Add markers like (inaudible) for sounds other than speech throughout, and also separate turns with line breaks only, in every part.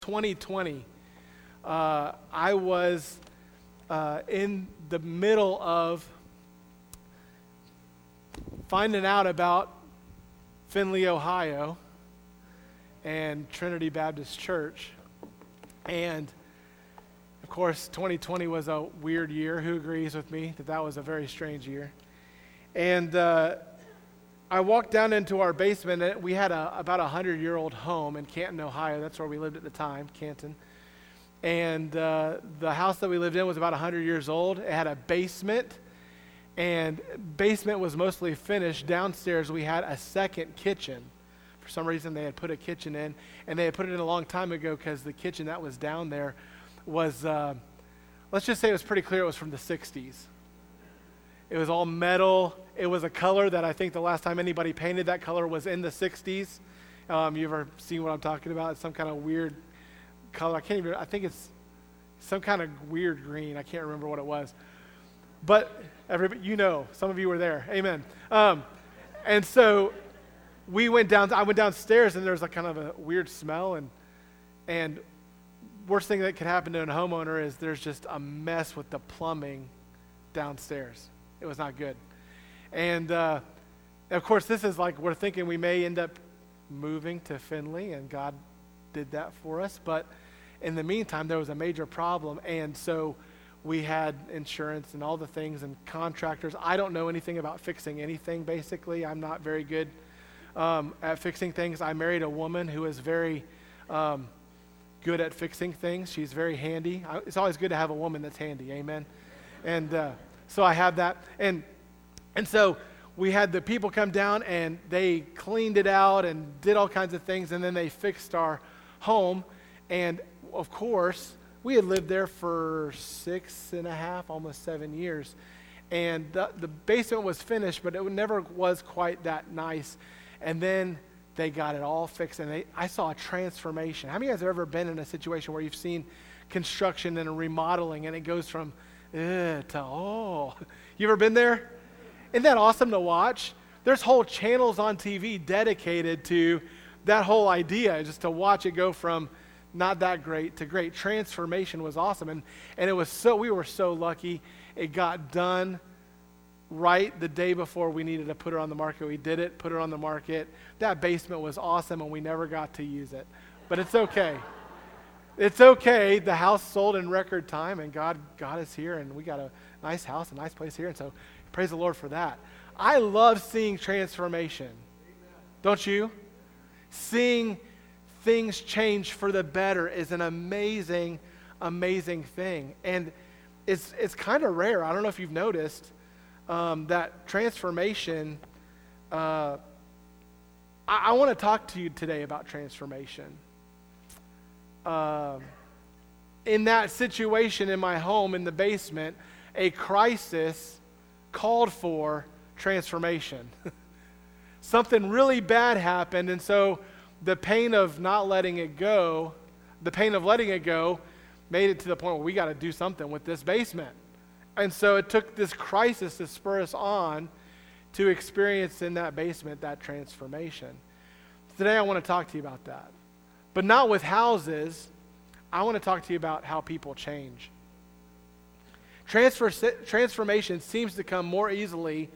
2020, uh, I was uh, in the middle of finding out about Findlay, Ohio, and Trinity Baptist Church. And of course, 2020 was a weird year. Who agrees with me that that was a very strange year? And uh, I walked down into our basement, and we had a, about a 100 year old home in Canton, Ohio. That's where we lived at the time, Canton. And uh, the house that we lived in was about 100 years old. It had a basement, and basement was mostly finished. Downstairs, we had a second kitchen. For some reason, they had put a kitchen in, and they had put it in a long time ago because the kitchen that was down there was, uh, let's just say it was pretty clear it was from the 60s. It was all metal. It was a color that I think the last time anybody painted that color was in the 60s. Um, you ever seen what I'm talking about? It's some kind of weird color. I can't even, I think it's some kind of weird green. I can't remember what it was. But everybody, you know, some of you were there. Amen. Um, and so we went down, I went downstairs and there was a kind of a weird smell. And, and worst thing that could happen to a homeowner is there's just a mess with the plumbing downstairs. It was not good. And uh, of course, this is like we're thinking we may end up moving to Findlay, and God did that for us. But in the meantime, there was a major problem. And so we had insurance and all the things and contractors. I don't know anything about fixing anything, basically. I'm not very good um, at fixing things. I married a woman who is very um, good at fixing things. She's very handy. I, it's always good to have a woman that's handy. Amen. And. Uh, so I have that. And, and so we had the people come down and they cleaned it out and did all kinds of things. And then they fixed our home. And of course, we had lived there for six and a half, almost seven years. And the, the basement was finished, but it never was quite that nice. And then they got it all fixed, and they, I saw a transformation. How many of you guys have ever been in a situation where you've seen construction and a remodeling, and it goes from oh. (laughs) You ever been there? Isn't that awesome to watch? There's whole channels on TV dedicated to that whole idea, just to watch it go from not that great to great. Transformation was awesome. And, and it was so, we were so lucky. It got done right the day before we needed to put it on the market. We did it, put it on the market. That basement was awesome, and we never got to use it. But it's okay. It's okay. The house sold in record time, and God got us here, and we got a nice house, a nice place here. And so, praise the Lord for that. I love seeing transformation. Don't you? Seeing things change for the better is an amazing, amazing thing. And it's, it's kind of rare. I don't know if you've noticed um, that transformation. Uh, I, I want to talk to you today about transformation uh, in that situation in my home in the basement, a crisis called for transformation. (laughs) Something really bad happened, and so the pain of not letting it go, the pain of letting it go, made it to the point where we got to do something with this basement. And so it took this crisis to spur us on to experience in that basement that transformation. Today I want to talk to you about that but not with houses. I want to talk to you about how people change. Transfer, transformation seems to come more easily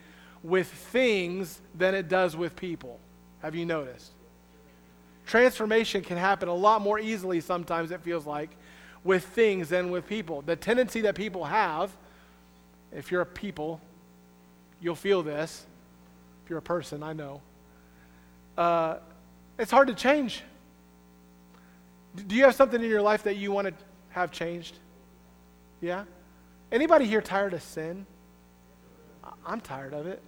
with things than it does with people. Have you noticed? Transformation can happen a lot more easily sometimes, it feels like, with things than with people. The tendency that people have, if you're a people, you'll feel this. If you're a person, I know. Uh, it's hard to change. Do you have something in your life that you want to have changed? Yeah? Anybody here tired of sin? I'm tired of it.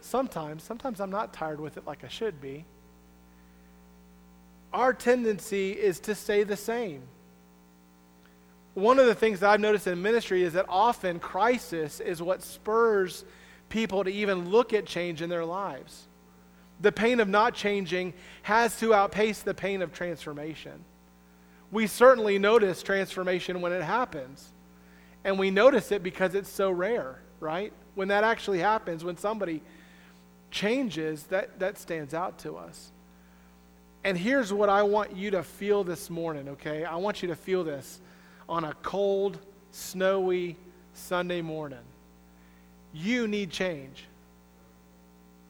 Sometimes, sometimes I'm not tired with it like I should be. Our tendency is to stay the same. One of the things that I've noticed in ministry is that often crisis is what spurs people to even look at change in their lives. The pain of not changing has to outpace the pain of transformation we certainly notice transformation when it happens. And we notice it because it's so rare, right? When that actually happens, when somebody changes, that, that stands out to us. And here's what I want you to feel this morning, okay? I want you to feel this on a cold, snowy Sunday morning. You need change.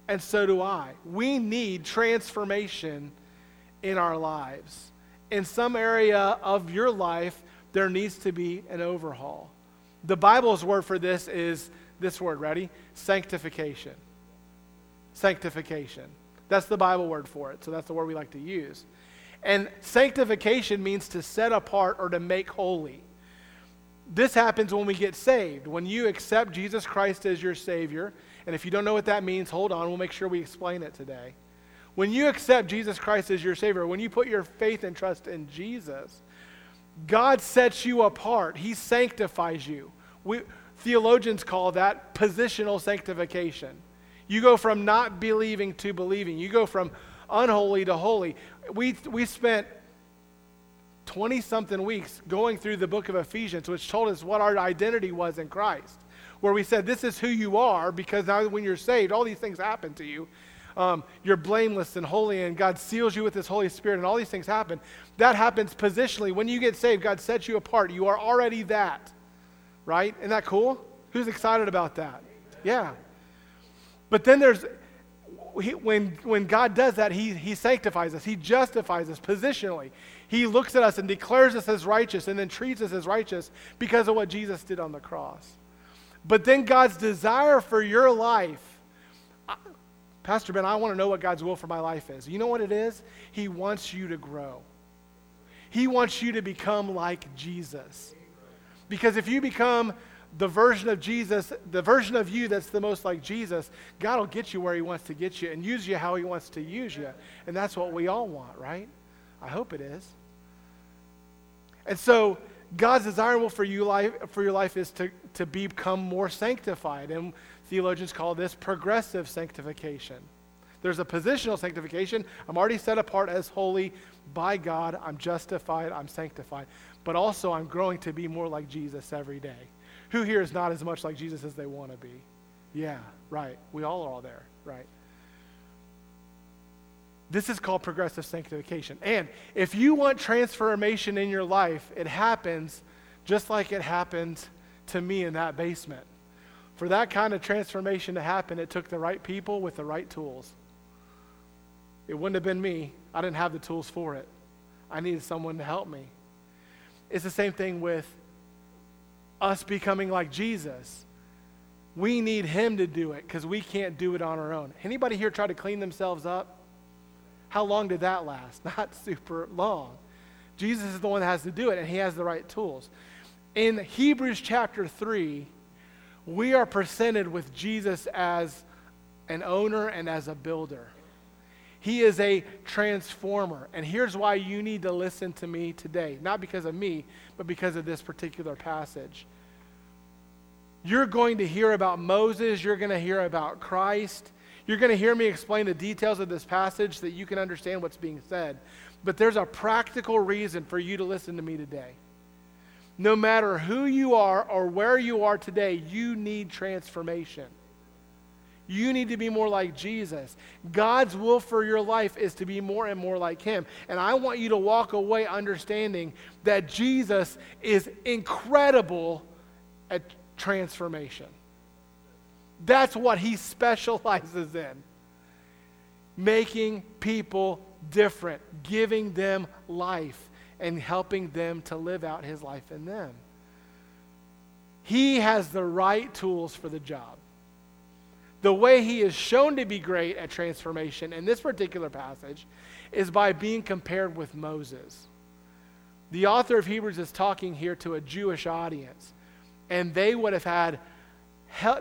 And so do I. We need transformation in our lives. In some area of your life, there needs to be an overhaul. The Bible's word for this is this word, ready? Sanctification. Sanctification. That's the Bible word for it, so that's the word we like to use. And sanctification means to set apart or to make holy. This happens when we get saved. When you accept Jesus Christ as your Savior, and if you don't know what that means, hold on, we'll make sure we explain it today. When you accept Jesus Christ as your Savior, when you put your faith and trust in Jesus, God sets you apart. He sanctifies you. We, theologians call that positional sanctification. You go from not believing to believing. You go from unholy to holy. We, we spent 20 something weeks going through the book of Ephesians, which told us what our identity was in Christ. Where we said, This is who you are, because now when you're saved, all these things happen to you. Um, you're blameless and holy, and God seals you with His Holy Spirit, and all these things happen. That happens positionally. When you get saved, God sets you apart. You are already that, right? Isn't that cool? Who's excited about that? Yeah. But then there's, he, when, when God does that, he, he sanctifies us, He justifies us positionally. He looks at us and declares us as righteous and then treats us as righteous because of what Jesus did on the cross. But then God's desire for your life Pastor Ben, I want to know what God's will for my life is. You know what it is? He wants you to grow. He wants you to become like Jesus. Because if you become the version of Jesus, the version of you that's the most like Jesus, God will get you where He wants to get you and use you how He wants to use you. And that's what we all want, right? I hope it is. And so, God's desire for you life for your life is to, to become more sanctified. And theologians call this progressive sanctification. There's a positional sanctification. I'm already set apart as holy by God. I'm justified. I'm sanctified. But also, I'm growing to be more like Jesus every day. Who here is not as much like Jesus as they want to be? Yeah, right. We all are all there, right? This is called progressive sanctification. And if you want transformation in your life, it happens just like it happened to me in that basement. For that kind of transformation to happen, it took the right people with the right tools. It wouldn't have been me. I didn't have the tools for it. I needed someone to help me. It's the same thing with us becoming like Jesus. We need him to do it because we can't do it on our own. Anybody here try to clean themselves up? How long did that last? (laughs) Not super long. Jesus is the one that has to do it, and he has the right tools. In Hebrews chapter 3, we are presented with Jesus as an owner and as a builder. He is a transformer. And here's why you need to listen to me today. Not because of me, but because of this particular passage. You're going to hear about Moses, you're going to hear about Christ. You're going to hear me explain the details of this passage so that you can understand what's being said. But there's a practical reason for you to listen to me today no matter who you are or where you are today, you need transformation. You need to be more like Jesus. God's will for your life is to be more and more like Him. And I want you to walk away understanding that Jesus is incredible at transformation. That's what He specializes in making people different, giving them life and helping them to live out his life in them. He has the right tools for the job. The way he is shown to be great at transformation in this particular passage is by being compared with Moses. The author of Hebrews is talking here to a Jewish audience, and they would have had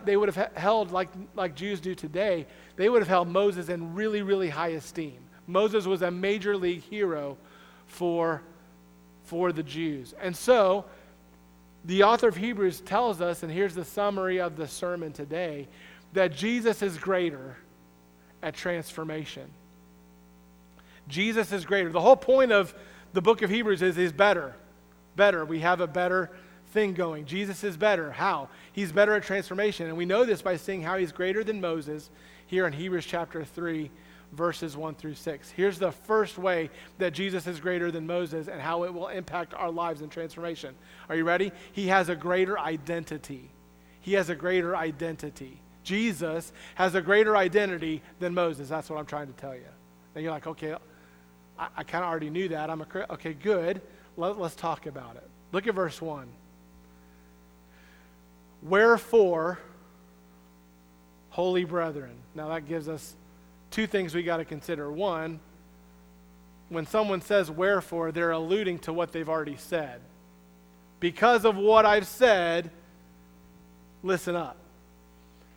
they would have held like like Jews do today. They would have held Moses in really really high esteem. Moses was a major league hero for for the Jews. And so, the author of Hebrews tells us, and here's the summary of the sermon today, that Jesus is greater at transformation. Jesus is greater. The whole point of the book of Hebrews is he's better. Better. We have a better thing going. Jesus is better. How? He's better at transformation. And we know this by seeing how he's greater than Moses here in Hebrews chapter 3, verses 1 through 6. Here's the first way that Jesus is greater than Moses and how it will impact our lives and transformation. Are you ready? He has a greater identity. He has a greater identity. Jesus has a greater identity than Moses. That's what I'm trying to tell you. And you're like, okay, I, I kind of already knew that. I'm a okay, good. Let, let's talk about it. Look at verse one. Wherefore, holy brethren. Now that gives us two things we got to consider. One, when someone says wherefore, they're alluding to what they've already said. Because of what I've said, listen up.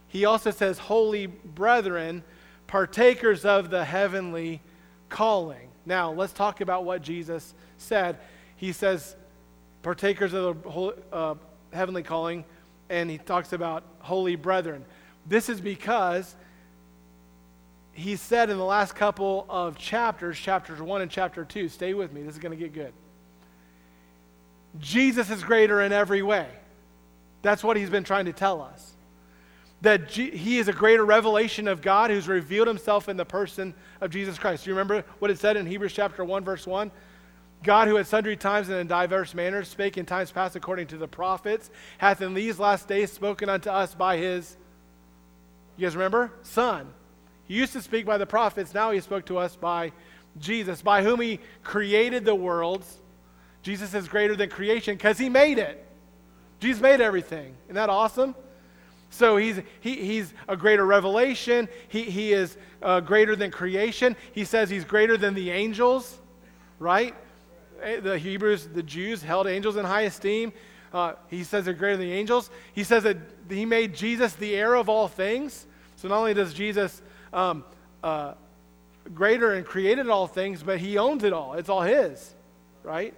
He also says, Holy brethren, partakers of the heavenly calling. Now, let's talk about what Jesus said. He says, partakers of the uh, heavenly calling, and he talks about holy brethren. This is because he said in the last couple of chapters, chapters 1 and chapter 2, stay with me, this is going to get good. Jesus is greater in every way. That's what he's been trying to tell us. That G- he is a greater revelation of God who's revealed himself in the person of Jesus Christ. Do you remember what it said in Hebrews chapter 1, verse 1? God, who at sundry times and in diverse manners spake in times past according to the prophets, hath in these last days spoken unto us by his, you guys remember? Son. He used to speak by the prophets, now he spoke to us by Jesus, by whom he created the worlds. Jesus is greater than creation because he made it. Jesus made everything. Isn't that awesome? So he's, he, he's a greater revelation. He, he is uh, greater than creation. He says he's greater than the angels, right? Eh, the Hebrews, the Jews, held angels in high esteem. Uh, he says they're greater than the angels. He says that he made Jesus the heir of all things. So not only does Jesus um, uh, greater and created all things, but he owns it all. It's all his, right?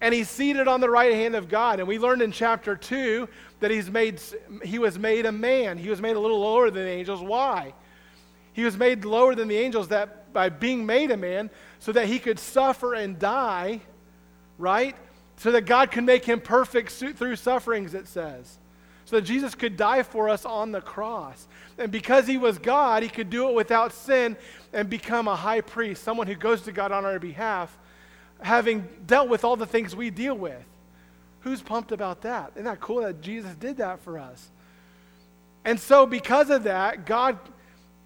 And he's seated on the right hand of God. And we learned in chapter 2 that he's made, he was made a man. He was made a little lower than the angels. Why? He was made lower than the angels that by being made a man so that he could suffer and die, right? So that God could make him perfect through sufferings, it says. So that Jesus could die for us on the cross. And because he was God, he could do it without sin and become a high priest, someone who goes to God on our behalf, having dealt with all the things we deal with. Who's pumped about that? Isn't that cool that Jesus did that for us? And so, because of that, God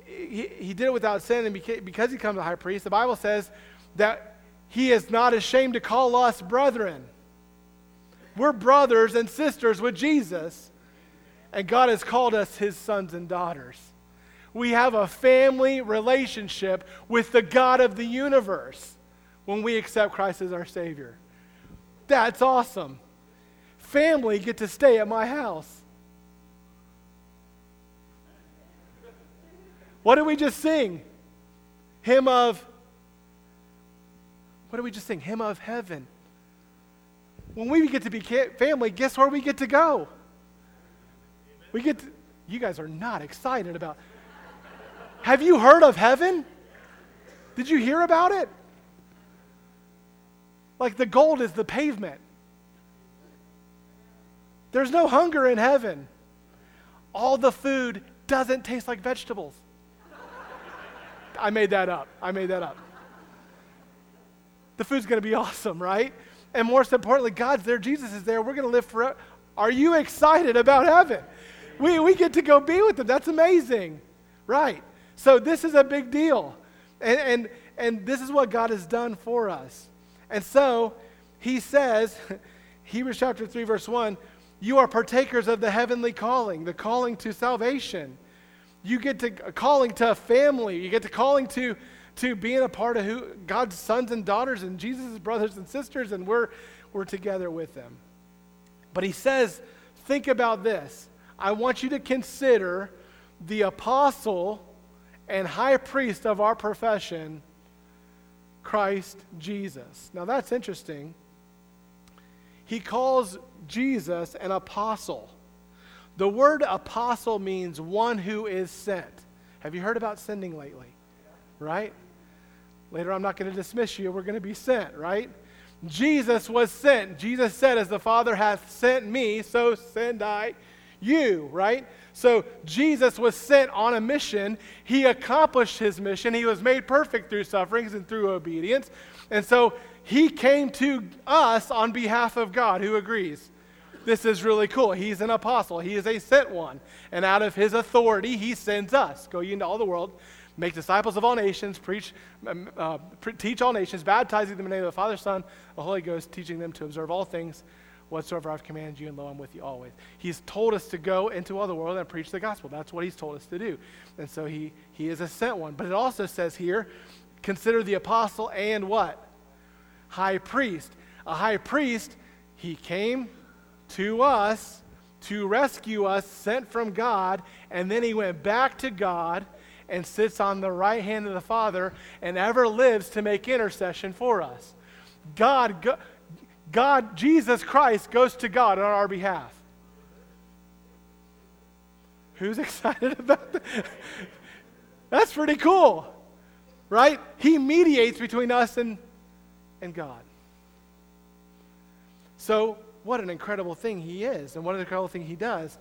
he, he did it without sin, and because he comes a high priest, the Bible says that he is not ashamed to call us brethren. We're brothers and sisters with Jesus, and God has called us his sons and daughters. We have a family relationship with the God of the universe when we accept Christ as our Savior. That's awesome. Family get to stay at my house. What did we just sing? Hymn of, what did we just sing? Hymn of heaven. When we get to be family, guess where we get to go? We get to, you guys are not excited about. Have you heard of heaven? Did you hear about it? Like the gold is the pavement. There's no hunger in heaven. All the food doesn't taste like vegetables. I made that up. I made that up. The food's going to be awesome, right? And more importantly, God's there, Jesus is there. We're going to live forever. Are you excited about heaven? We, we get to go be with them. That's amazing, right? So this is a big deal. And, and, and this is what God has done for us. And so he says, (laughs) Hebrews chapter 3, verse 1, you are partakers of the heavenly calling, the calling to salvation you get to calling to a family. You get to calling to, to being a part of who God's sons and daughters and Jesus' brothers and sisters, and we're, we're together with them. But he says, think about this. I want you to consider the apostle and high priest of our profession, Christ Jesus. Now that's interesting. He calls Jesus an apostle. The word apostle means one who is sent. Have you heard about sending lately? Right? Later, I'm not going to dismiss you. We're going to be sent, right? Jesus was sent. Jesus said, As the Father hath sent me, so send I you, right? So Jesus was sent on a mission. He accomplished his mission. He was made perfect through sufferings and through obedience. And so he came to us on behalf of God. Who agrees? This is really cool. He's an apostle, he is a sent one. And out of his authority, he sends us. Go ye into all the world, make disciples of all nations, preach, um, uh, teach all nations, baptizing them in the name of the Father, Son, the Holy Ghost, teaching them to observe all things whatsoever I've commanded you, and lo, I'm with you always. He's told us to go into all the world and preach the gospel. That's what he's told us to do. And so he, he is a sent one. But it also says here, consider the apostle and what? High priest. A high priest, he came to us to rescue us, sent from God, and then he went back to God and sits on the right hand of the Father and ever lives to make intercession for us. God, God, Jesus Christ goes to God on our behalf. Who's (laughs) excited about that? That's pretty cool, right? He mediates between us and, and God. So, what an incredible thing he is, and what an incredible thing he does.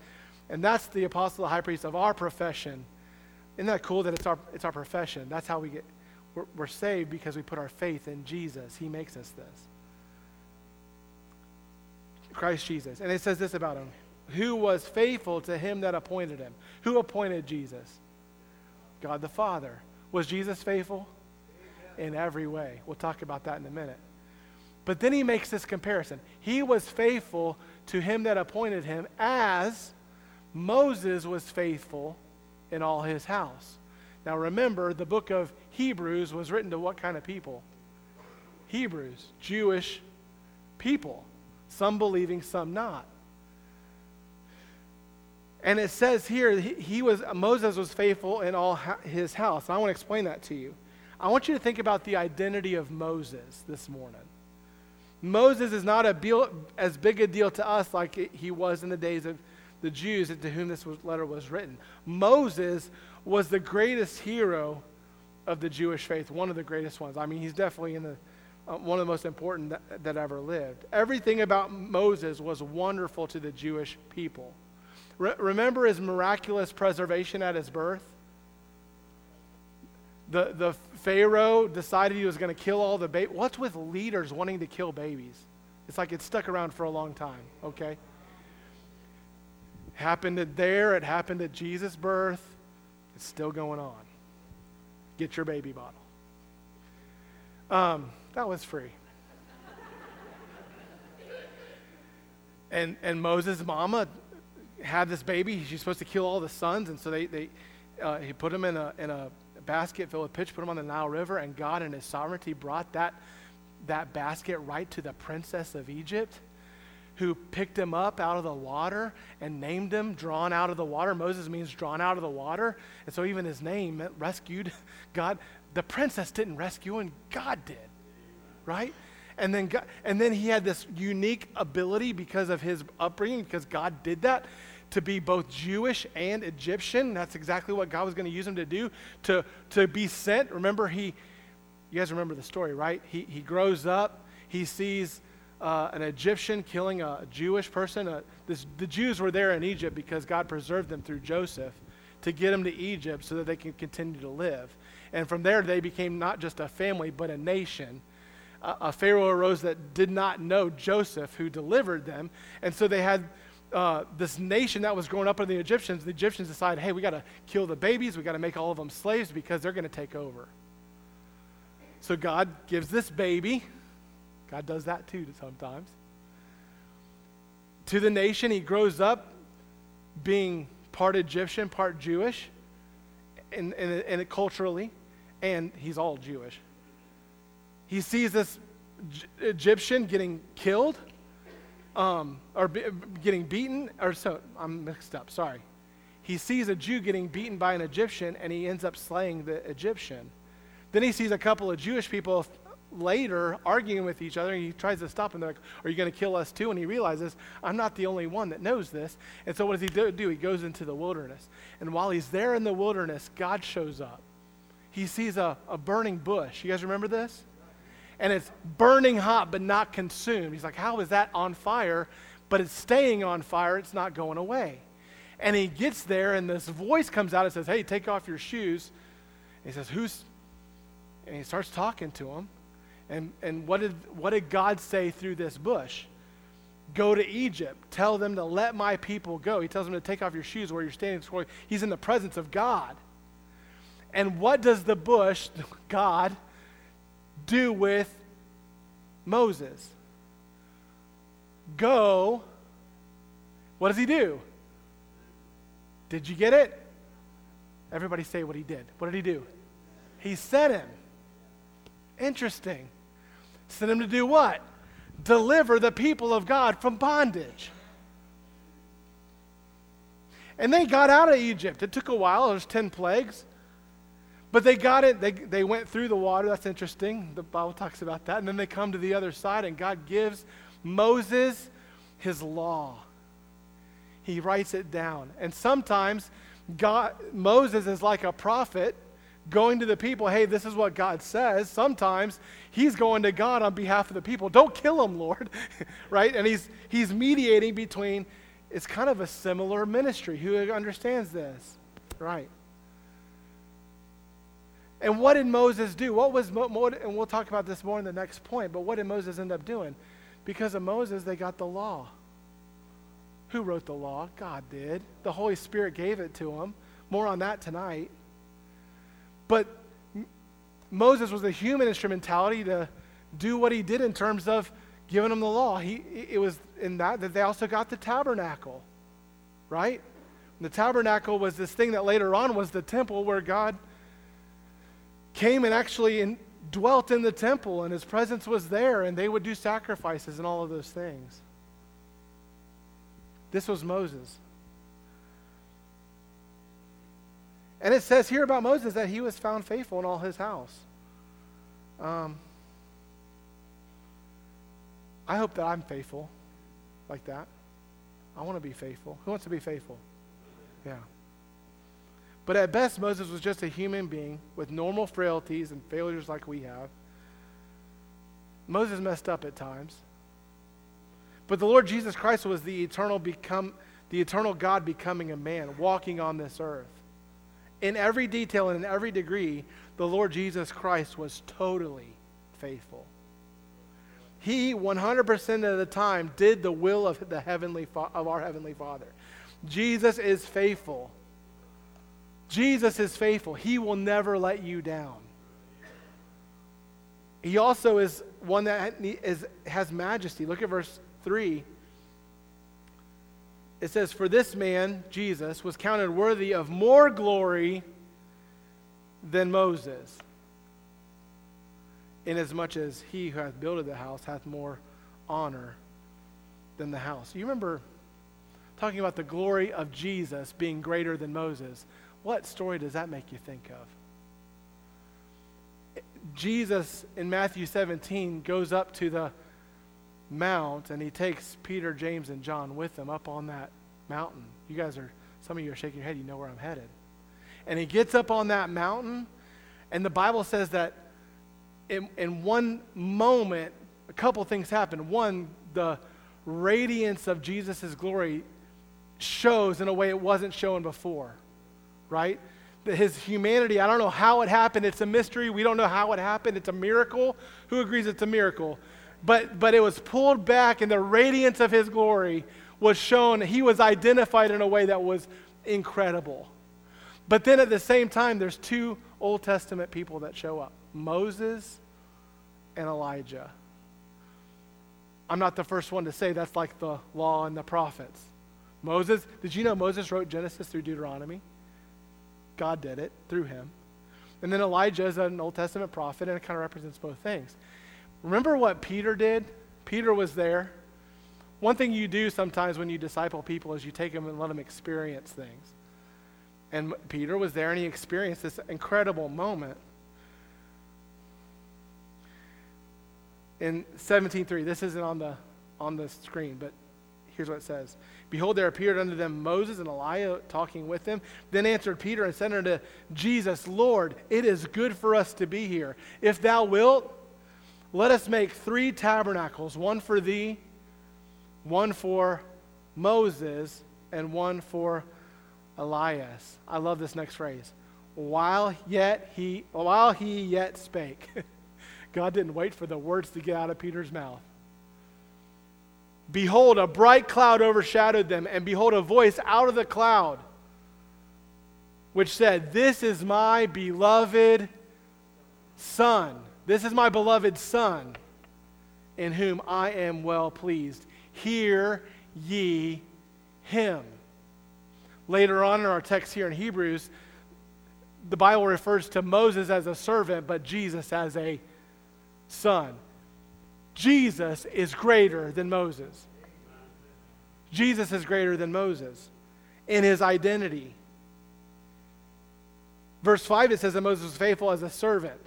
And that's the apostle, the high priest of our profession. Isn't that cool that it's our, it's our profession? That's how we get, we're, we're saved because we put our faith in Jesus. He makes us this. Christ Jesus. And it says this about him who was faithful to him that appointed him. Who appointed Jesus? God the Father. Was Jesus faithful? In every way. We'll talk about that in a minute. But then he makes this comparison. He was faithful to him that appointed him as Moses was faithful in all his house. Now remember, the book of Hebrews was written to what kind of people? Hebrews, Jewish people. Some believing, some not. And it says here, he, was, Moses was faithful in all his house. I want to explain that to you. I want you to think about the identity of Moses this morning. Moses is not a as big a deal to us like he was in the days of the Jews to whom this letter was written. Moses was the greatest hero of the Jewish faith, one of the greatest ones. I mean, he's definitely in the uh, one of the most important that, that ever lived. Everything about Moses was wonderful to the Jewish people. Re- remember his miraculous preservation at his birth? The, the Pharaoh decided he was going to kill all the babies. What's with leaders wanting to kill babies? It's like it's stuck around for a long time, okay? Happened at there, it happened at Jesus' birth. It's still going on. Get your baby bottle. Um, that was free. and, and Moses' mama had this baby. She's supposed to kill all the sons, and so they, they uh, he put him in a, in a basket filled with pitch, put him on the Nile River, and God in his sovereignty brought that, that basket right to the princess of Egypt who picked him up out of the water and named him drawn out of the water. Moses means drawn out of the water. And so even his name rescued. (laughs) God, the princess didn't rescue him, God did. Right? And then, God, and then he had this unique ability because of his upbringing, because God did that, to be both Jewish and Egyptian. That's exactly what God was going to use him to do, to, to be sent. Remember, he, you guys remember the story, right? He, he grows up, he sees uh, an Egyptian killing a Jewish person. Uh, this, the Jews were there in Egypt because God preserved them through Joseph to get them to Egypt so that they can continue to live. And from there, they became not just a family, but a nation. A Pharaoh arose that did not know Joseph, who delivered them. And so they had uh, this nation that was growing up under the Egyptians. The Egyptians decided, hey, we got to kill the babies, we got to make all of them slaves because they're going to take over. So God gives this baby God does that too sometimes. To the nation, he grows up being part Egyptian, part Jewish, and, and, and culturally, and he's all Jewish. He sees this Egyptian getting killed, um, or be, getting beaten, or so, I'm mixed up, sorry. He sees a Jew getting beaten by an Egyptian, and he ends up slaying the Egyptian. Then he sees a couple of Jewish people later arguing with each other. And he tries to stop them. They're like, Are you going to kill us too? And he realizes, I'm not the only one that knows this. And so what does he do? do? He goes into the wilderness. And while he's there in the wilderness, God shows up. He sees a, a burning bush. You guys remember this? And it's burning hot but not consumed. He's like, How is that on fire? But it's staying on fire, it's not going away. And he gets there, and this voice comes out and says, Hey, take off your shoes. And he says, Who's. And he starts talking to him. And, and what, did, what did God say through this bush? Go to Egypt. Tell them to let my people go. He tells them to take off your shoes where you're standing. He's in the presence of God. And what does the bush, (laughs) God, do with Moses? Go. What does he do? Did you get it? Everybody say what he did. What did he do? He sent him. Interesting. Sent him to do what? Deliver the people of God from bondage. And they got out of Egypt. It took a while, there's 10 plagues. But they got it, they, they went through the water. That's interesting. The Bible talks about that. And then they come to the other side, and God gives Moses his law. He writes it down. And sometimes God, Moses is like a prophet going to the people, hey, this is what God says. Sometimes he's going to God on behalf of the people. Don't kill him, Lord. (laughs) right? And he's he's mediating between it's kind of a similar ministry. Who understands this? Right. And what did Moses do? What was and we'll talk about this more in the next point, but what did Moses end up doing? Because of Moses, they got the law. Who wrote the law? God did. The Holy Spirit gave it to him. More on that tonight. But Moses was a human instrumentality to do what he did in terms of giving them the law. He, it was in that that they also got the tabernacle, right? And the tabernacle was this thing that later on was the temple where God came and actually in, dwelt in the temple, and his presence was there, and they would do sacrifices and all of those things. This was Moses. And it says here about Moses that he was found faithful in all his house. Um, I hope that I'm faithful like that. I want to be faithful. Who wants to be faithful? Yeah. But at best, Moses was just a human being with normal frailties and failures like we have. Moses messed up at times. But the Lord Jesus Christ was the eternal become the eternal God becoming a man, walking on this earth. In every detail and in every degree, the Lord Jesus Christ was totally faithful. He 100% of the time did the will of the heavenly of our heavenly Father. Jesus is faithful. Jesus is faithful. He will never let you down. He also is one that is, has majesty. Look at verse 3, it says, For this man, Jesus, was counted worthy of more glory than Moses, inasmuch as he who hath builded the house hath more honor than the house. You remember talking about the glory of Jesus being greater than Moses. What story does that make you think of? Jesus in Matthew 17 goes up to the mount and he takes Peter, James, and John with him up on that mountain. You guys are, some of you are shaking your head, you know where I'm headed. And he gets up on that mountain, and the Bible says that in, in one moment, a couple things happen. One, the radiance of Jesus' glory shows in a way it wasn't shown before, right? His humanity, I don't know how it happened. It's a mystery. We don't know how it happened. It's a miracle. Who agrees it's a miracle? But, but it was pulled back, and the radiance of his glory was shown. He was identified in a way that was incredible. But then at the same time, there's two Old Testament people that show up Moses and Elijah. I'm not the first one to say that's like the law and the prophets. Moses, did you know Moses wrote Genesis through Deuteronomy? God did it through him. And then Elijah is an Old Testament prophet, and it kind of represents both things. Remember what Peter did? Peter was there. One thing you do sometimes when you disciple people is you take them and let them experience things. And Peter was there and he experienced this incredible moment. In 17:3, this isn't on the on the screen, but here's what it says. Behold, there appeared unto them Moses and Elijah talking with them. Then answered Peter and said unto Jesus, Lord, it is good for us to be here. If thou wilt, let us make three tabernacles one for thee, one for Moses, and one for Elias. I love this next phrase. While yet he while he yet spake. (laughs) God didn't wait for the words to get out of Peter's mouth. Behold, a bright cloud overshadowed them, and behold, a voice out of the cloud which said, This is my beloved Son. This is my beloved Son, in whom I am well pleased. Hear ye him. Later on in our text here in Hebrews, the Bible refers to Moses as a servant, but Jesus as a son. Jesus is greater than Moses. Jesus is greater than Moses in his identity. Verse 5, it says that Moses was faithful as a servant.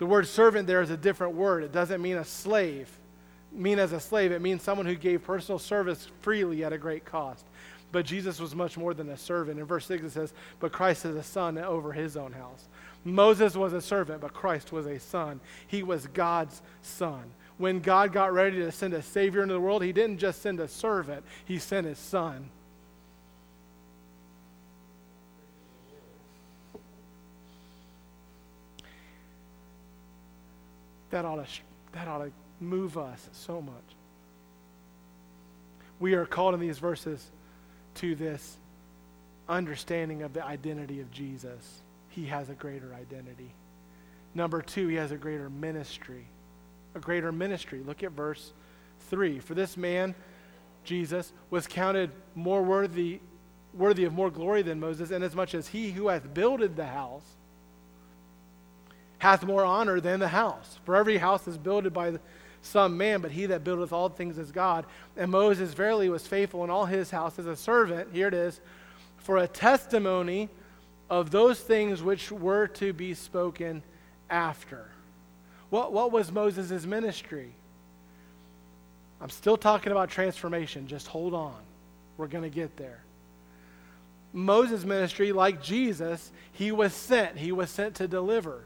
The word servant there is a different word. It doesn't mean a slave. Mean as a slave, it means someone who gave personal service freely at a great cost. But Jesus was much more than a servant. In verse 6, it says, But Christ is a son over his own house. Moses was a servant, but Christ was a son. He was God's son. When God got ready to send a Savior into the world, He didn't just send a servant, He sent His son. That ought, to, that ought to move us so much. We are called in these verses to this understanding of the identity of Jesus he has a greater identity. Number two, he has a greater ministry. A greater ministry. Look at verse 3. For this man, Jesus, was counted more worthy, worthy of more glory than Moses, inasmuch as he who hath builded the house hath more honor than the house. For every house is builded by some man, but he that buildeth all things is God. And Moses verily was faithful in all his house as a servant, here it is, for a testimony of those things which were to be spoken after. What, what was Moses' ministry? I'm still talking about transformation. Just hold on. We're going to get there. Moses' ministry, like Jesus, he was sent. He was sent to deliver.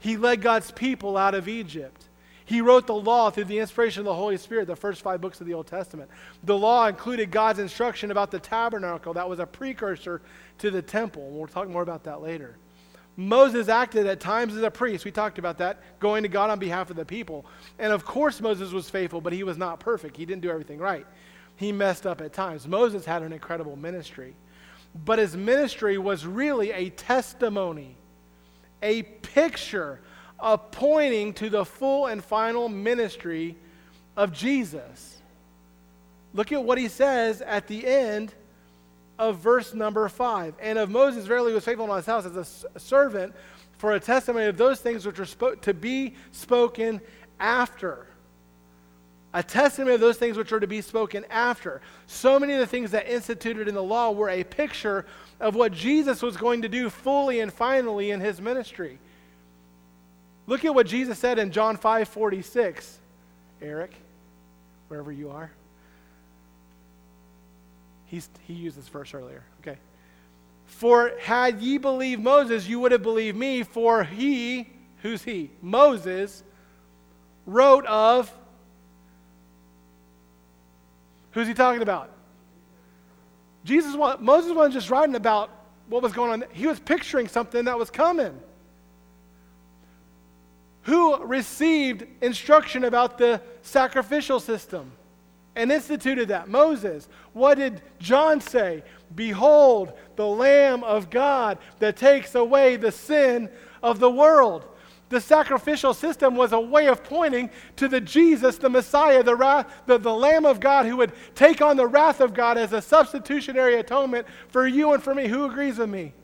He led God's people out of Egypt. He wrote the law through the inspiration of the Holy Spirit, the first five books of the Old Testament. The law included God's instruction about the tabernacle that was a precursor to the temple. We'll talk more about that later. Moses acted at times as a priest. We talked about that, going to God on behalf of the people. And of course, Moses was faithful, but he was not perfect. He didn't do everything right. He messed up at times. Moses had an incredible ministry, but his ministry was really a testimony, a picture of pointing to the full and final ministry of Jesus. Look at what he says at the end of verse number five. And of Moses verily was faithful in his house as a servant for a testimony of those things which are spo- to be spoken after. A testimony of those things which are to be spoken after. So many of the things that instituted in the law were a picture of what Jesus was going to do fully and finally in his ministry. Look at what Jesus said in John 5 46. Eric, wherever you are. He's, he used this verse earlier. Okay. For had ye believed Moses, you would have believed me, for he, who's he? Moses, wrote of. Who's he talking about? Jesus, Moses wasn't just writing about what was going on, he was picturing something that was coming. Who received instruction about the sacrificial system and instituted that? Moses. What did John say? Behold, the Lamb of God that takes away the sin of the world. The sacrificial system was a way of pointing to the Jesus, the Messiah, the, wrath, the, the Lamb of God who would take on the wrath of God as a substitutionary atonement for you and for me. Who agrees with me?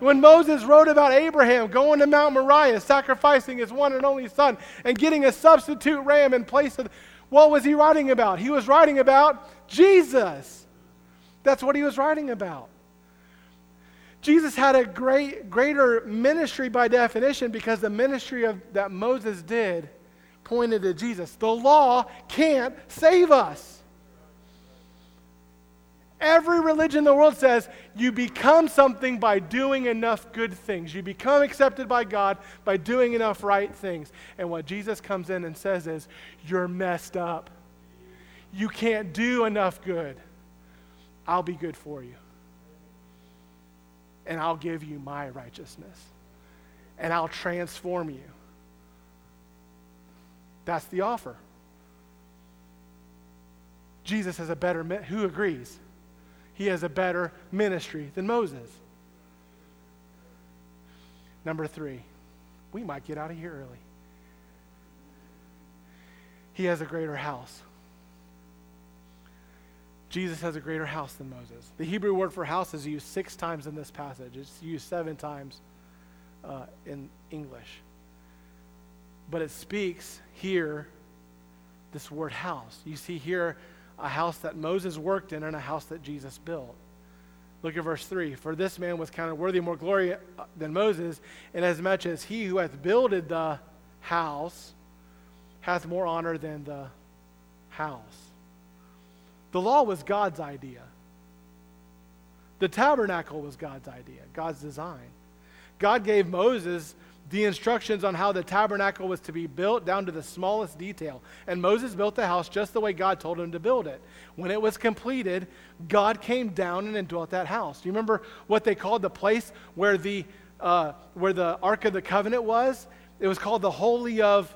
When Moses wrote about Abraham going to Mount Moriah, sacrificing his one and only son, and getting a substitute ram in place of, what was he writing about? He was writing about Jesus. That's what he was writing about. Jesus had a great, greater ministry by definition because the ministry of, that Moses did pointed to Jesus. The law can't save us. Every religion in the world says you become something by doing enough good things. You become accepted by God by doing enough right things. And what Jesus comes in and says is, You're messed up. You can't do enough good. I'll be good for you. And I'll give you my righteousness, and I'll transform you. That's the offer. Jesus has a better, who agrees? He has a better ministry than Moses. Number three, we might get out of here early. He has a greater house. Jesus has a greater house than Moses. The Hebrew word for house is used six times in this passage, it's used seven times uh, in English. But it speaks here this word house. You see here a house that Moses worked in and a house that Jesus built. Look at verse 3. For this man was counted worthy more glory uh, than Moses, inasmuch as he who hath builded the house hath more honor than the house. The law was God's idea. The tabernacle was God's idea, God's design. God gave Moses the instructions on how the tabernacle was to be built down to the smallest detail. And Moses built the house just the way God told him to build it. When it was completed, God came down and indwelt that house. Do you remember what they called the place where the, uh, where the Ark of the Covenant was? It was called the Holy of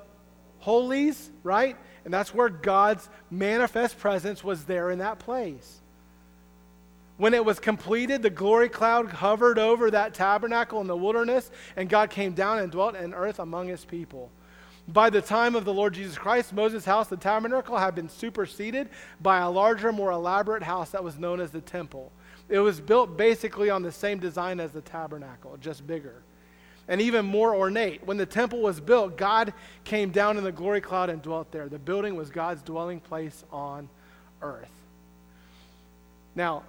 Holies, right? And that's where God's manifest presence was there in that place. When it was completed, the glory cloud hovered over that tabernacle in the wilderness, and God came down and dwelt in earth among his people. By the time of the Lord Jesus Christ, Moses' house, the tabernacle, had been superseded by a larger, more elaborate house that was known as the temple. It was built basically on the same design as the tabernacle, just bigger and even more ornate. When the temple was built, God came down in the glory cloud and dwelt there. The building was God's dwelling place on earth. Now,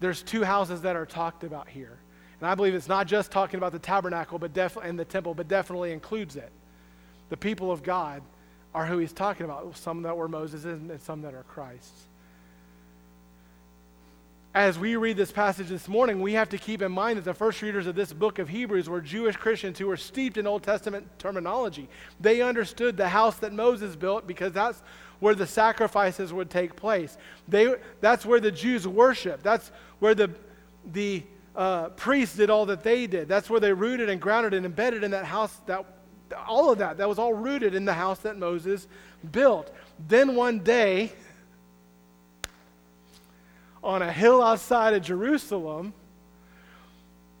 there's two houses that are talked about here. And I believe it's not just talking about the tabernacle but def- and the temple, but definitely includes it. The people of God are who he's talking about, some that were Moses and some that are Christ's as we read this passage this morning, we have to keep in mind that the first readers of this book of Hebrews were Jewish Christians who were steeped in Old Testament terminology. They understood the house that Moses built because that's where the sacrifices would take place. They, that's where the Jews worshiped. That's where the, the uh, priests did all that they did. That's where they rooted and grounded and embedded in that house. That, all of that, that was all rooted in the house that Moses built. Then one day, on a hill outside of Jerusalem,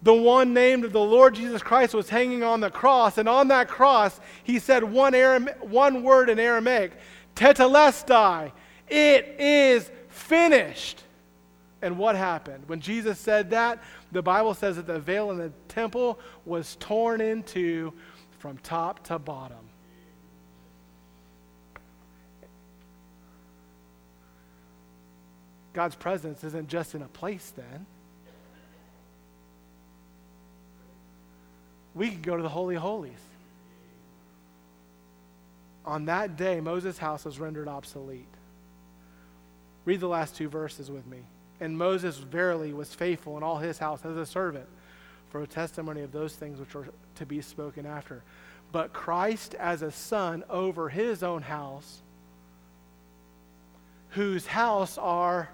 the one named of the Lord Jesus Christ was hanging on the cross, and on that cross, he said one, Aram- one word in Aramaic, tetelestai, it is finished. And what happened? When Jesus said that, the Bible says that the veil in the temple was torn into from top to bottom. God's presence isn't just in a place then. We can go to the Holy Holies. On that day, Moses' house was rendered obsolete. Read the last two verses with me. And Moses verily was faithful in all his house as a servant for a testimony of those things which are to be spoken after. But Christ as a son over his own house, whose house are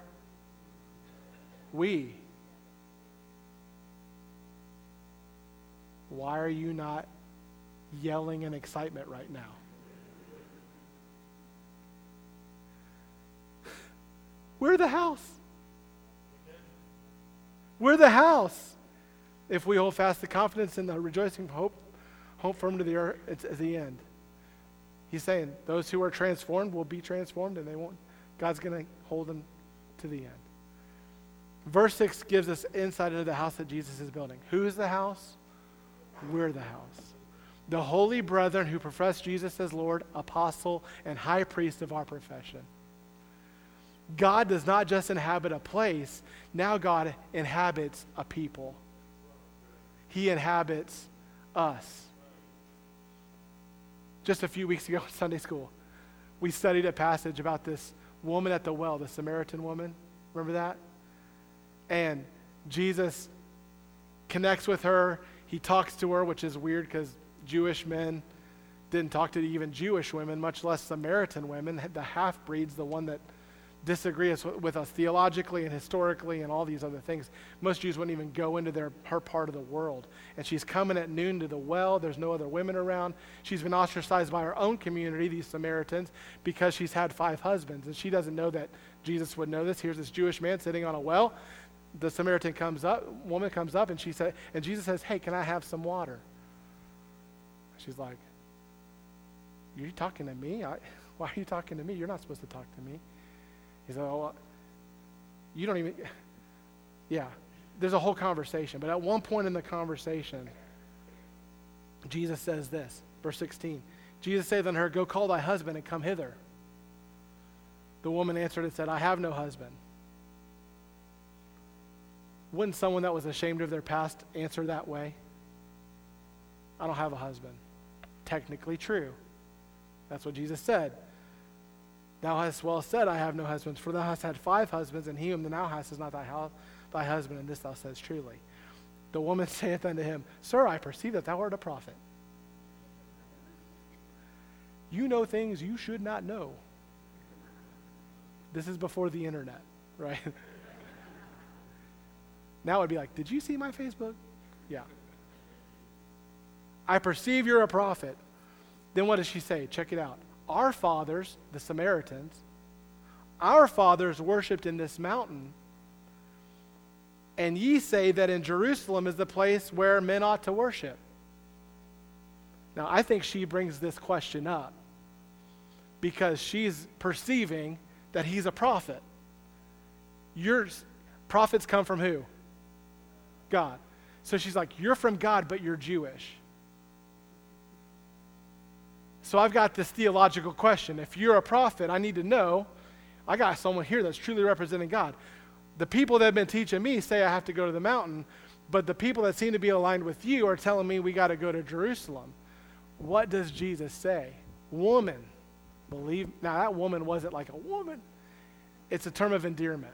we. Why are you not yelling in excitement right now? We're the house. We're the house. If we hold fast the confidence and the rejoicing hope, hope firm to the earth, it's the end. He's saying those who are transformed will be transformed and they won't. God's going to hold them to the end. Verse 6 gives us insight into the house that Jesus is building. Who is the house? We're the house. The holy brethren who profess Jesus as Lord, apostle, and high priest of our profession. God does not just inhabit a place, now God inhabits a people. He inhabits us. Just a few weeks ago in Sunday school, we studied a passage about this woman at the well, the Samaritan woman. Remember that? And Jesus connects with her. He talks to her, which is weird because Jewish men didn't talk to even Jewish women, much less Samaritan women. The half breeds, the one that disagree with us theologically and historically and all these other things. Most Jews wouldn't even go into their, her part of the world. And she's coming at noon to the well. There's no other women around. She's been ostracized by her own community, these Samaritans, because she's had five husbands. And she doesn't know that Jesus would know this. Here's this Jewish man sitting on a well. The Samaritan comes up, woman comes up, and she said, and Jesus says, Hey, can I have some water? She's like, You're talking to me? I, (laughs) why are you talking to me? You're not supposed to talk to me. He said, Oh, you don't even. (laughs) Yeah, there's a whole conversation. But at one point in the conversation, Jesus says this, verse 16. Jesus said unto her, Go call thy husband and come hither. The woman answered and said, I have no husband. Wouldn't someone that was ashamed of their past answer that way? I don't have a husband. Technically true. That's what Jesus said. Thou hast well said, I have no husbands, for thou hast had five husbands, and he whom thou hast is not thy, house, thy husband, and this thou saidst truly. The woman (laughs) saith unto him, Sir, I perceive that thou art a prophet. You know things you should not know. This is before the internet, (laughs) right? Now it'd be like, Did you see my Facebook? Yeah. I perceive you're a prophet. Then what does she say? Check it out. Our fathers, the Samaritans, our fathers worshiped in this mountain. And ye say that in Jerusalem is the place where men ought to worship. Now, I think she brings this question up because she's perceiving that he's a prophet. Your prophets come from who? God. So she's like, You're from God, but you're Jewish. So I've got this theological question. If you're a prophet, I need to know I got someone here that's truly representing God. The people that have been teaching me say I have to go to the mountain, but the people that seem to be aligned with you are telling me we got to go to Jerusalem. What does Jesus say? Woman, believe. Now, that woman wasn't like a woman, it's a term of endearment.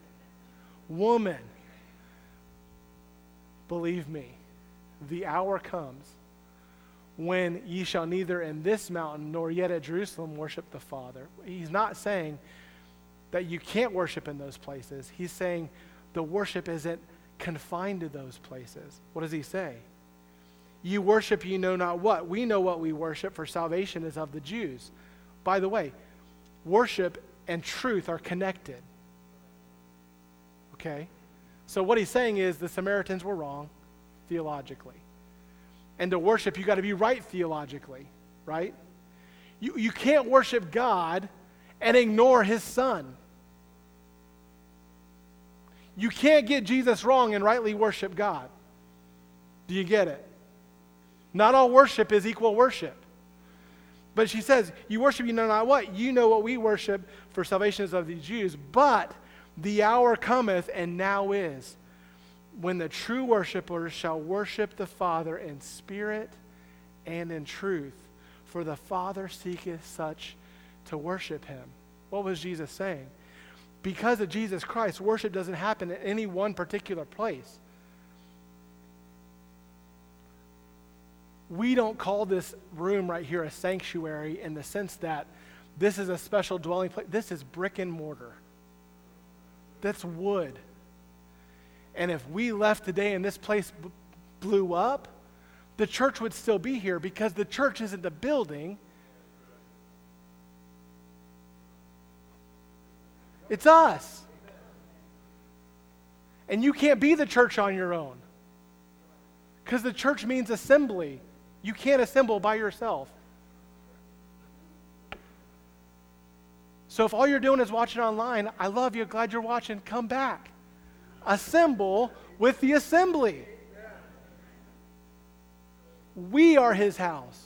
Woman, believe me, the hour comes when ye shall neither in this mountain nor yet at Jerusalem worship the Father. He's not saying that you can't worship in those places. He's saying the worship isn't confined to those places. What does he say? You worship you know not what. We know what we worship, for salvation is of the Jews. By the way, worship and truth are connected. Okay? So what he's saying is the Samaritans were wrong theologically and to worship, you got to be right theologically, right? You, you can't worship God and ignore his son. You can't get Jesus wrong and rightly worship God. Do you get it? Not all worship is equal worship. But she says, You worship, you know not what? You know what we worship, for salvation is of the Jews. But the hour cometh, and now is when the true worshipers shall worship the Father in spirit and in truth, for the Father seeketh such to worship him. What was Jesus saying? Because of Jesus Christ, worship doesn't happen in any one particular place. We don't call this room right here a sanctuary in the sense that this is a special dwelling place. This is brick and mortar. That's wood. And if we left today and this place b- blew up, the church would still be here because the church isn't the building. It's us. And you can't be the church on your own because the church means assembly. You can't assemble by yourself. So if all you're doing is watching online, I love you, glad you're watching, come back assemble with the assembly. We are his house.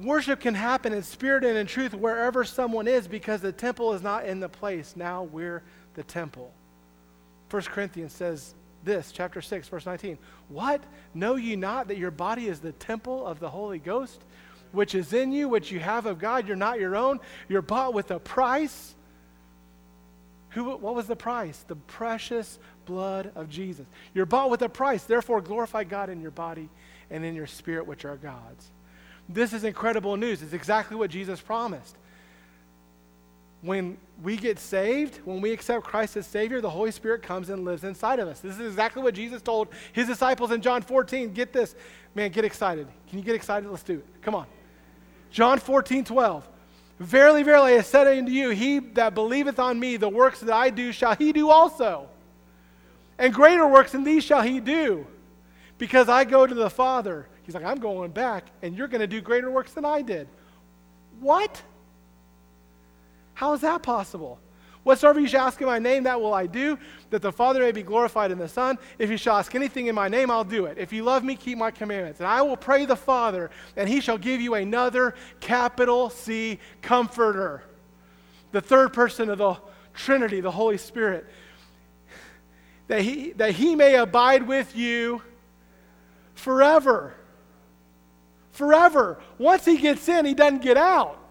Worship can happen in spirit and in truth wherever someone is because the temple is not in the place. Now we're the temple. 1 Corinthians says this, chapter 6, verse 19. What? Know ye not that your body is the temple of the Holy Ghost, which is in you, which you have of God? You're not your own. You're bought with a price. Who, what was the price? The precious blood of Jesus. You're bought with a price. Therefore, glorify God in your body and in your spirit, which are God's. This is incredible news. It's exactly what Jesus promised. when we get saved, when we accept Christ as Savior, the Holy Spirit comes and lives inside of us. This is exactly what Jesus told his disciples in John 14. Get this. Man, get excited. Can you get excited? Let's do it. Come on. John 14, 12. Verily, verily, I said unto you, he that believeth on me, the works that I do shall he do also. And greater works than these shall he do, because I go to the Father. He's like, I'm going back, and you're going to do greater works than I did. What? How is that possible? Whatsoever you shall ask in my name, that will I do, that the Father may be glorified in the Son. If you shall ask anything in my name, I'll do it. If you love me, keep my commandments. And I will pray the Father, and he shall give you another capital C comforter. The third person of the Trinity, the Holy Spirit. That he, that he may abide with you forever. Forever. Once he gets in, he doesn't get out.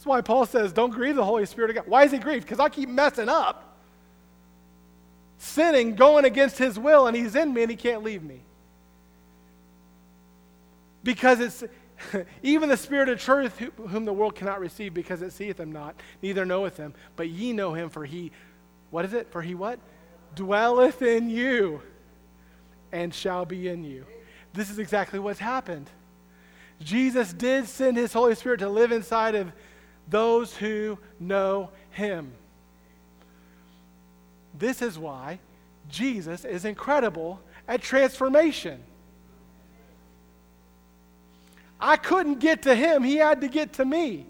That's why Paul says, don't grieve the Holy Spirit of God. Why is he grieved? Because I keep messing up, sinning, going against his will, and he's in me and he can't leave me. Because it's (laughs) even the Spirit of truth, whom the world cannot receive, because it seeth him not, neither knoweth him. But ye know him, for he, what is it? For he what? Dwelleth in you and shall be in you. This is exactly what's happened. Jesus did send his Holy Spirit to live inside of those who know him. This is why Jesus is incredible at transformation. I couldn't get to him, he had to get to me.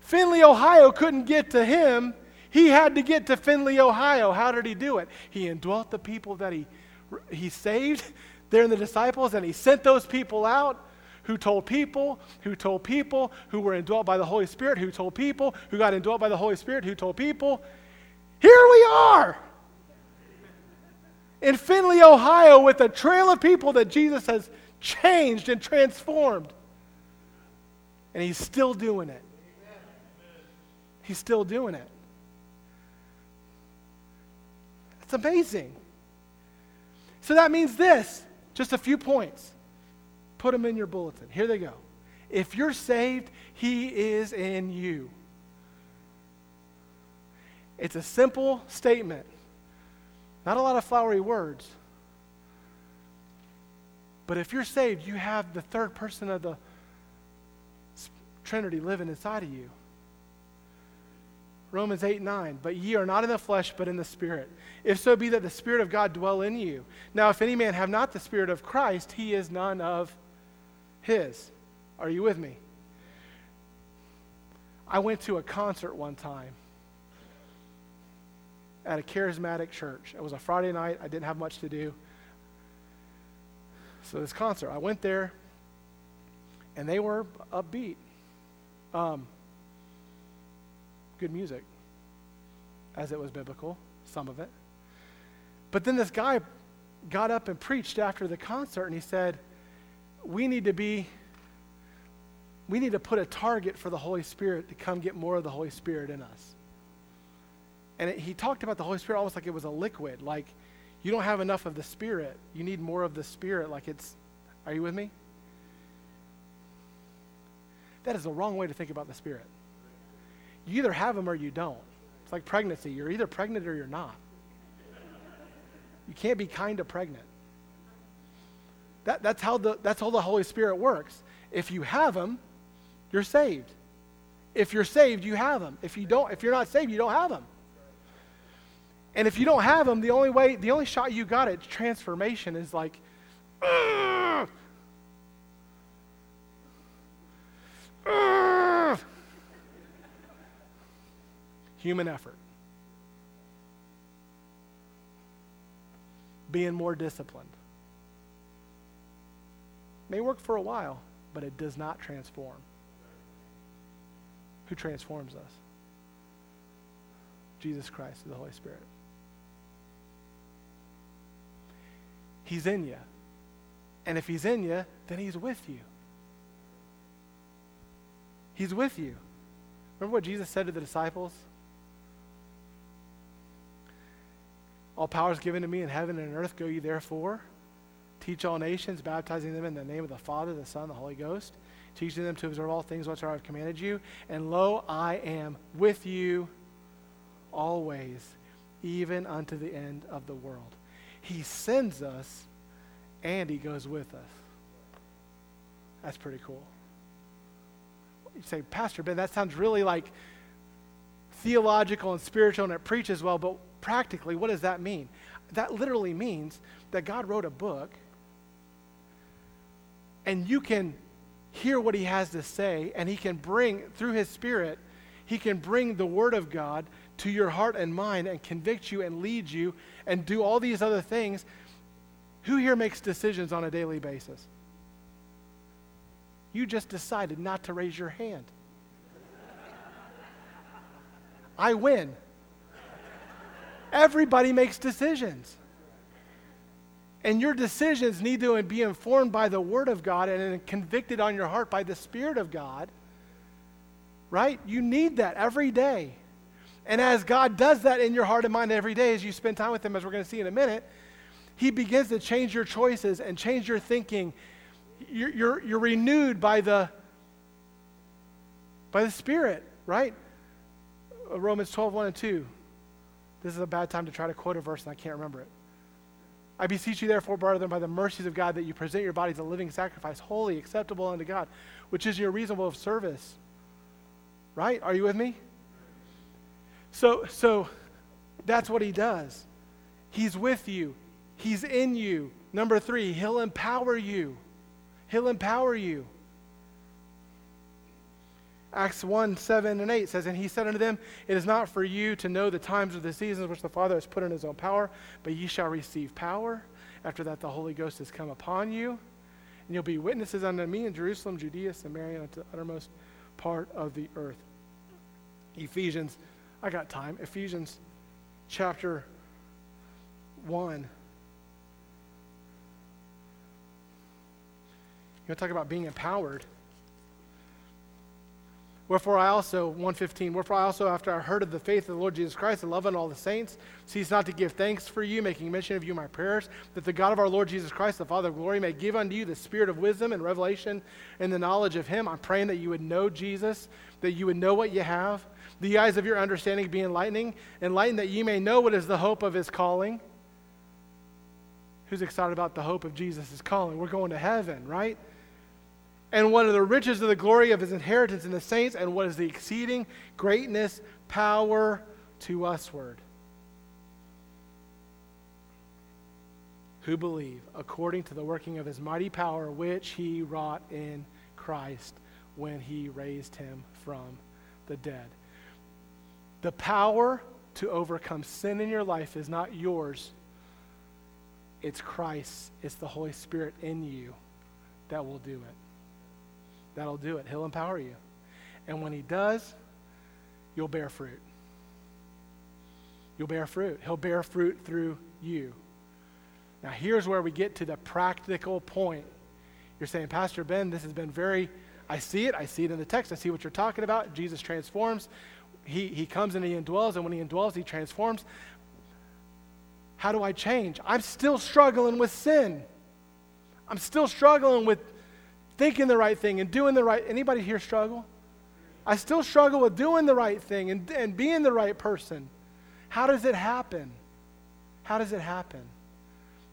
Findlay, Ohio couldn't get to him, he had to get to Findlay, Ohio. How did he do it? He indwelt the people that he, he saved. They're in the disciples, and he sent those people out who told people, who told people, who were indwelt by the Holy Spirit, who told people, who got indwelt by the Holy Spirit, who told people. Here we are in Findlay, Ohio, with a trail of people that Jesus has changed and transformed. And he's still doing it. He's still doing it. It's amazing. So that means this just a few points. Put them in your bulletin. Here they go. If you're saved, He is in you. It's a simple statement, not a lot of flowery words. But if you're saved, you have the third person of the Trinity living inside of you. Romans 8 9. But ye are not in the flesh, but in the Spirit. If so be that the Spirit of God dwell in you. Now, if any man have not the Spirit of Christ, he is none of his. Are you with me? I went to a concert one time at a charismatic church. It was a Friday night. I didn't have much to do. So, this concert, I went there, and they were upbeat. Um, good music, as it was biblical, some of it. But then this guy got up and preached after the concert, and he said, we need to be, we need to put a target for the Holy Spirit to come get more of the Holy Spirit in us. And it, he talked about the Holy Spirit almost like it was a liquid, like you don't have enough of the Spirit. You need more of the Spirit, like it's, are you with me? That is the wrong way to think about the Spirit. You either have them or you don't. It's like pregnancy. You're either pregnant or you're not. You can't be kind of pregnant. That, that's, how the, that's how the Holy Spirit works. If you have them, you're saved. If you're saved, you have them. If you don't, if you're not saved, you don't have them. And if you don't have them, the only way, the only shot you got at transformation is like, Ugh! Ugh! human effort. Being more disciplined. May work for a while, but it does not transform. Who transforms us? Jesus Christ, the Holy Spirit. He's in you. And if He's in you, then He's with you. He's with you. Remember what Jesus said to the disciples? All power is given to me in heaven and on earth. Go ye therefore Teach all nations, baptizing them in the name of the Father, the Son, the Holy Ghost, teaching them to observe all things whatsoever I've commanded you. And lo, I am with you always, even unto the end of the world. He sends us and he goes with us. That's pretty cool. You say, Pastor Ben, that sounds really like theological and spiritual and it preaches well, but practically, what does that mean? That literally means that God wrote a book and you can hear what he has to say and he can bring, through his spirit, he can bring the word of God to your heart and mind and convict you and lead you and do all these other things. Who here makes decisions on a daily basis? You just decided not to raise your hand. I win. Everybody makes decisions. And your decisions need to be informed by the Word of God and convicted on your heart by the Spirit of God. Right? You need that every day. And as God does that in your heart and mind every day, as you spend time with Him, as we're going to see in a minute, He begins to change your choices and change your thinking. You're, you're, you're renewed by the, by the Spirit, right? Uh, Romans 12, 1 and 2. This is a bad time to try to quote a verse and I can't remember it. I beseech you, therefore, brethren, by the mercies of God, that you present your bodies a living sacrifice, holy, acceptable unto God, which is your reasonable service. Right? Are you with me? So, so that's what he does. He's with you. He's in you. Number three, he'll empower you. He'll empower you. Acts 1 7 and 8 says, And he said unto them, It is not for you to know the times or the seasons which the Father has put in his own power, but ye shall receive power. After that, the Holy Ghost has come upon you, and you'll be witnesses unto me in Jerusalem, Judea, Samaria, and unto the uttermost part of the earth. Ephesians, I got time. Ephesians chapter 1. You want to talk about being empowered? Wherefore I also, 115, wherefore I also, after I heard of the faith of the Lord Jesus Christ and love unto all the saints, cease not to give thanks for you, making mention of you in my prayers, that the God of our Lord Jesus Christ, the Father of glory, may give unto you the spirit of wisdom and revelation and the knowledge of him. I'm praying that you would know Jesus, that you would know what you have, the eyes of your understanding be enlightening, enlightened that ye may know what is the hope of his calling. Who's excited about the hope of Jesus' calling? We're going to heaven, right? And what are the riches of the glory of his inheritance in the saints, and what is the exceeding greatness, power to usward. Who believe according to the working of his mighty power, which he wrought in Christ when he raised him from the dead. The power to overcome sin in your life is not yours, it's Christ, it's the Holy Spirit in you that will do it. That'll do it. He'll empower you. And when He does, you'll bear fruit. You'll bear fruit. He'll bear fruit through you. Now, here's where we get to the practical point. You're saying, Pastor Ben, this has been very, I see it. I see it in the text. I see what you're talking about. Jesus transforms. He, he comes and he indwells, and when he indwells, he transforms. How do I change? I'm still struggling with sin. I'm still struggling with thinking the right thing and doing the right. Anybody here struggle? I still struggle with doing the right thing and, and being the right person. How does it happen? How does it happen?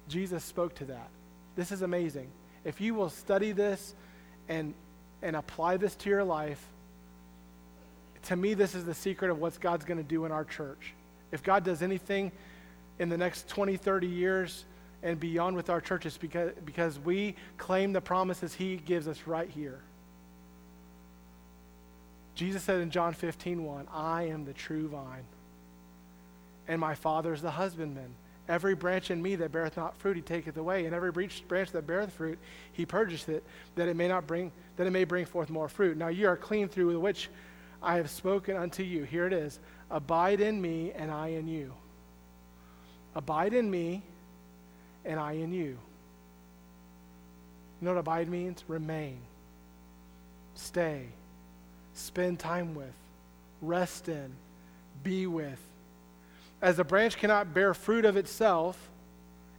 Jesus spoke to that. This is amazing. If you will study this and, and apply this to your life, to me, this is the secret of what God's going to do in our church. If God does anything in the next 20, 30 years, and beyond with our churches because, because we claim the promises he gives us right here. Jesus said in John 15, 1, I am the true vine, and my Father is the husbandman. Every branch in me that beareth not fruit, he taketh away, and every branch that beareth fruit, he purgeth it, that it may not bring, that it may bring forth more fruit. Now you are clean through the which I have spoken unto you. Here it is: Abide in me, and I in you. Abide in me, and I in you. You know what abide means? Remain, stay, spend time with, rest in, be with. As a branch cannot bear fruit of itself,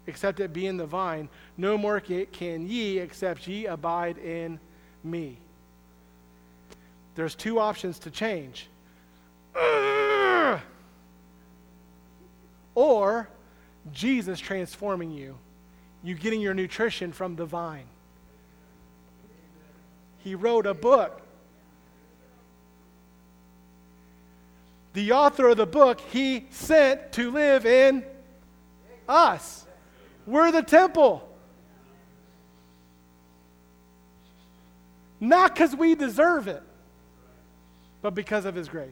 except it be in the vine, no more can ye except ye abide in me. there's two options to change. (clears throat) Or Jesus transforming you, you getting your nutrition from the vine. He wrote a book. The author of the book he sent to live in us. We're the temple. Not because we deserve it, but because of his grace.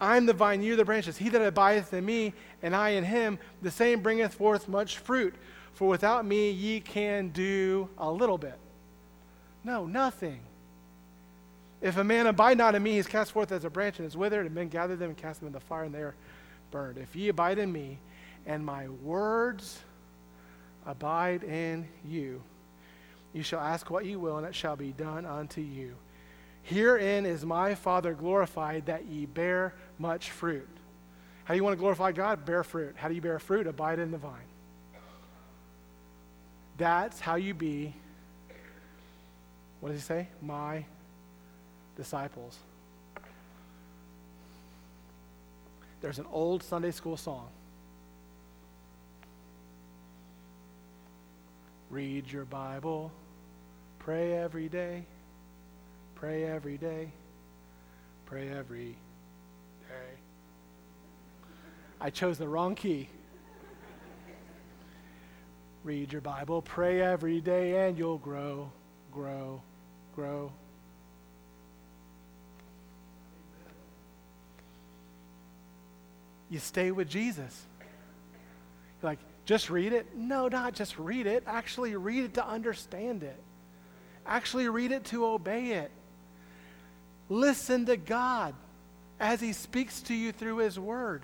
I'm the vine, you're the branches. He that abideth in me, and I in him, the same bringeth forth much fruit. For without me ye can do a little bit. No, nothing. If a man abide not in me, he is cast forth as a branch and is withered, and men gather them and cast them in the fire, and they are burned. If ye abide in me, and my words abide in you, you shall ask what you will, and it shall be done unto you. Herein is my Father glorified, that ye bear much fruit. How do you want to glorify God? Bear fruit. How do you bear fruit? Abide in the vine. That's how you be, what does he say? My disciples. There's an old Sunday school song. Read your Bible, pray every day, pray every day, pray every. I chose the wrong key. Read your Bible, pray every day, and you'll grow, grow, grow. You stay with Jesus. You're like, just read it? No, not just read it. Actually, read it to understand it. Actually, read it to obey it. Listen to God as He speaks to you through His Word.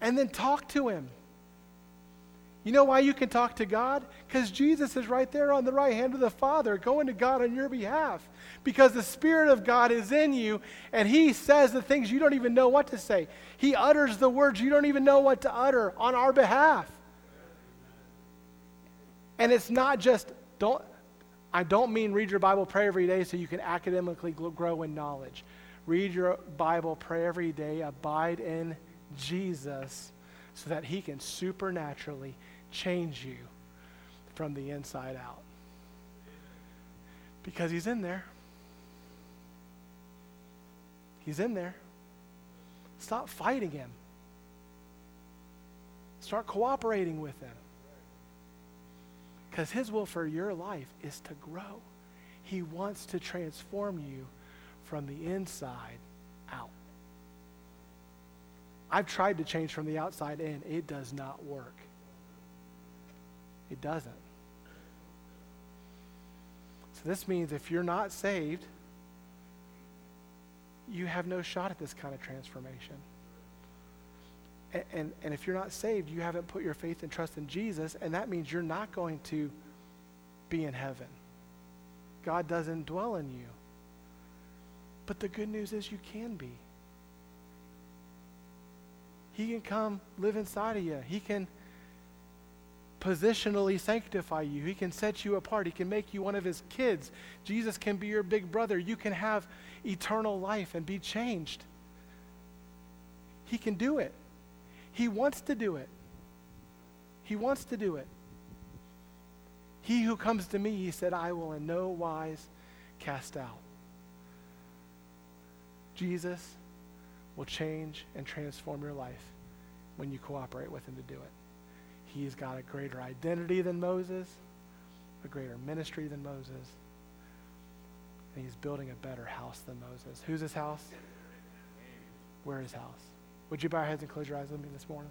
And then talk to Him. You know why you can talk to God? Because Jesus is right there on the right hand of the Father, going to God on your behalf. Because the Spirit of God is in you, and He says the things you don't even know what to say. He utters the words you don't even know what to utter on our behalf. And it's not just, don't, I don't mean read your Bible, pray every day so you can academically grow in knowledge. Read your Bible, pray every day, abide in Jesus so that He can supernaturally change you from the inside out. Because He's in there. He's in there. Stop fighting Him. Start cooperating with Him. Because His will for your life is to grow. He wants to transform you from the inside out. I've tried to change from the outside in. It does not work. It doesn't. So this means if you're not saved, you have no shot at this kind of transformation. And, and, and, if you're not saved, you haven't put your faith and trust in Jesus, and that means you're not going to be in heaven. God doesn't dwell in you. But the good news is you can be. He can come live inside of you. He can positionally sanctify you. He can set you apart. He can make you one of his kids. Jesus can be your big brother. You can have eternal life and be changed. He can do it. He wants to do it. He wants to do it. He who comes to me, he said, I will in no wise cast out. Jesus will change and transform your life when you cooperate with him to do it. He's got a greater identity than Moses, a greater ministry than Moses, and he's building a better house than Moses. Who's his house? Where his house? Would you bow your heads and close your eyes with me this morning?